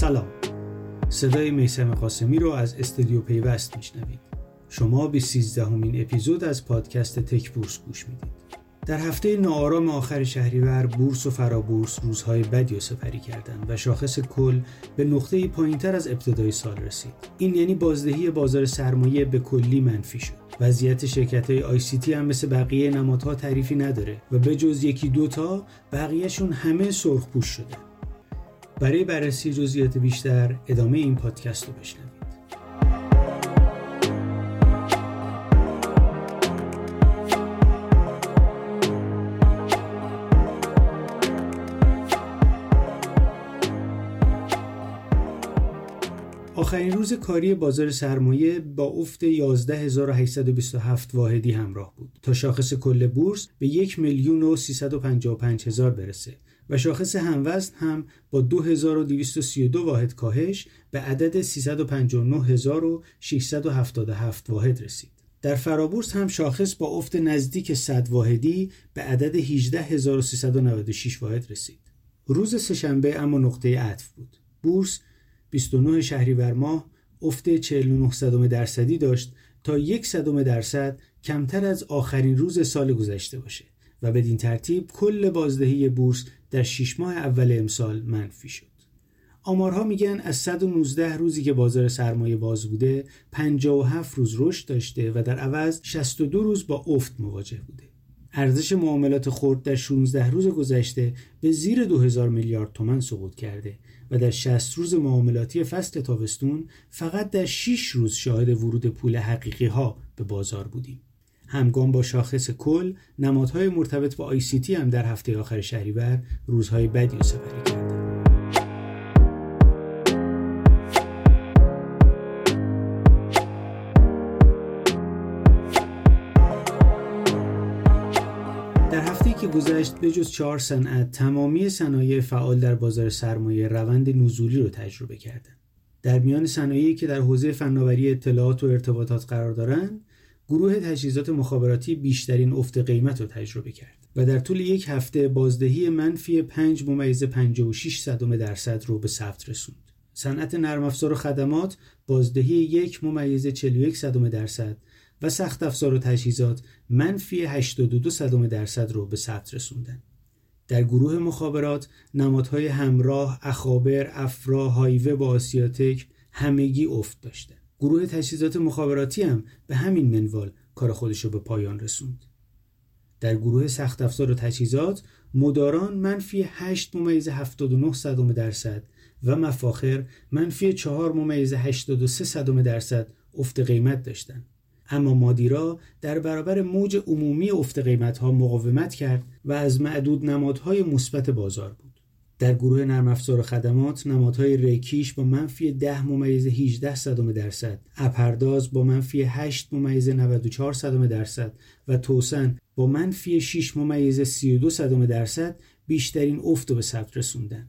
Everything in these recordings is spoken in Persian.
سلام. صدای میسم قاسمی رو از استودیو پیوست میشنوید. شما به سیزدهمین اپیزود از پادکست تک بورس گوش می‌دید. در هفته ناآرام آخر شهریور بورس و فرابورس روزهای بدی و سپری کردند و شاخص کل به نقطه پایینتر از ابتدای سال رسید. این یعنی بازدهی بازار سرمایه به کلی منفی شد. وضعیت شرکت های آی سی تی هم مثل بقیه نمادها تعریفی نداره و به جز یکی دوتا بقیهشون همه سرخ پوش شده. برای بررسی جزئیات بیشتر ادامه این پادکست رو بشنوید. آخرین روز کاری بازار سرمایه با افت 11827 واحدی همراه بود تا شاخص کل بورس به یک میلیون و 355 هزار برسه و شاخص هموزن هم با 2232 واحد کاهش به عدد 359677 واحد رسید. در فرابورس هم شاخص با افت نزدیک 100 واحدی به عدد 18396 واحد رسید. روز سهشنبه اما نقطه عطف بود. بورس 29 شهریور ماه افت 49 درصدی داشت تا یک صدم درصد کمتر از آخرین روز سال گذشته باشه و بدین ترتیب کل بازدهی بورس در 6 ماه اول امسال منفی شد. آمارها میگن از 119 روزی که بازار سرمایه باز بوده 57 روز رشد داشته و در عوض 62 روز با افت مواجه بوده. ارزش معاملات خرد در 16 روز گذشته به زیر 2000 میلیارد تومن سقوط کرده و در 60 روز معاملاتی فصل تابستون فقط در 6 روز شاهد ورود پول حقیقی ها به بازار بودیم. همگام با شاخص کل نمادهای مرتبط با آی سی تی هم در هفته آخر شهریور روزهای بدی و سپری کردند. در هفته که گذشت به جز چهار صنعت تمامی صنایع فعال در بازار سرمایه روند نزولی رو تجربه کردند. در میان صنایعی که در حوزه فناوری اطلاعات و ارتباطات قرار دارند گروه تجهیزات مخابراتی بیشترین افت قیمت رو تجربه کرد و در طول یک هفته بازدهی منفی 5 ممیز 56 صدم درصد رو به ثبت رسوند. صنعت نرم افزار و خدمات بازدهی یک ممیز 41 صدم درصد و سخت افزار و تجهیزات منفی 82 صدم درصد رو به ثبت رسوندن. در گروه مخابرات نمادهای همراه، اخابر، افرا، هایوه با آسیاتک همگی افت داشتند. گروه تجهیزات مخابراتی هم به همین منوال کار خودش رو به پایان رسوند. در گروه سخت افزار و تجهیزات مداران منفی 8 ممیز 79 صدم درصد و مفاخر منفی 4 ممیز 83 صدم درصد افت قیمت داشتند. اما مادیرا در برابر موج عمومی افت قیمت ها مقاومت کرد و از معدود نمادهای مثبت بازار بود. در گروه نرم افزار خدمات نمادهای ریکیش با منفی 10 ممیز 18 صدم درصد، اپرداز با منفی 8 ممیز 94 صدم درصد و توسن با منفی 6 ممیز 32 صدم درصد بیشترین افت به ثبت رسوندن.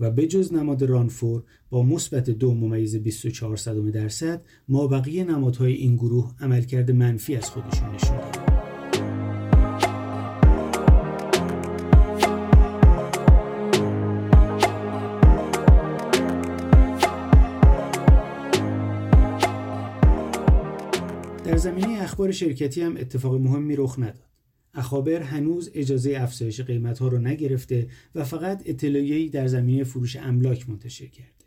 و به جز نماد رانفور با مثبت دو ممیز 24 صدم درصد ما بقیه نمادهای این گروه عملکرد منفی از خودشون نشون دادن. در زمینه اخبار شرکتی هم اتفاق مهمی رخ نداد. اخابر هنوز اجازه افزایش قیمت ها رو نگرفته و فقط اطلاعیه‌ای در زمینه فروش املاک منتشر کرده.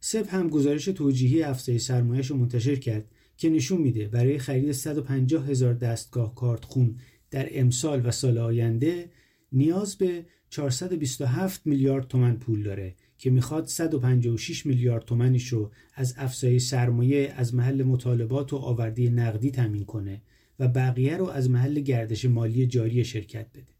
سب هم گزارش توجیهی افزایش سرمایه‌اش رو منتشر کرد که نشون میده برای خرید 150 هزار دستگاه کارت خون در امسال و سال آینده نیاز به 427 میلیارد تومن پول داره که می‌خواد 156 میلیارد تومنش رو از افزایش سرمایه از محل مطالبات و آوردی نقدی تامین کنه و بقیه رو از محل گردش مالی جاری شرکت بده.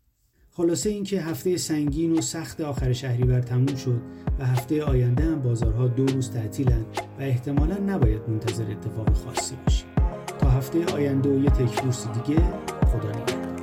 خلاصه اینکه هفته سنگین و سخت آخر شهریور تموم شد و هفته آینده هم بازارها دو روز تعطیلن و احتمالا نباید منتظر اتفاق خاصی باشیم. تا هفته آینده و یه تک دیگه خدا نگهدار.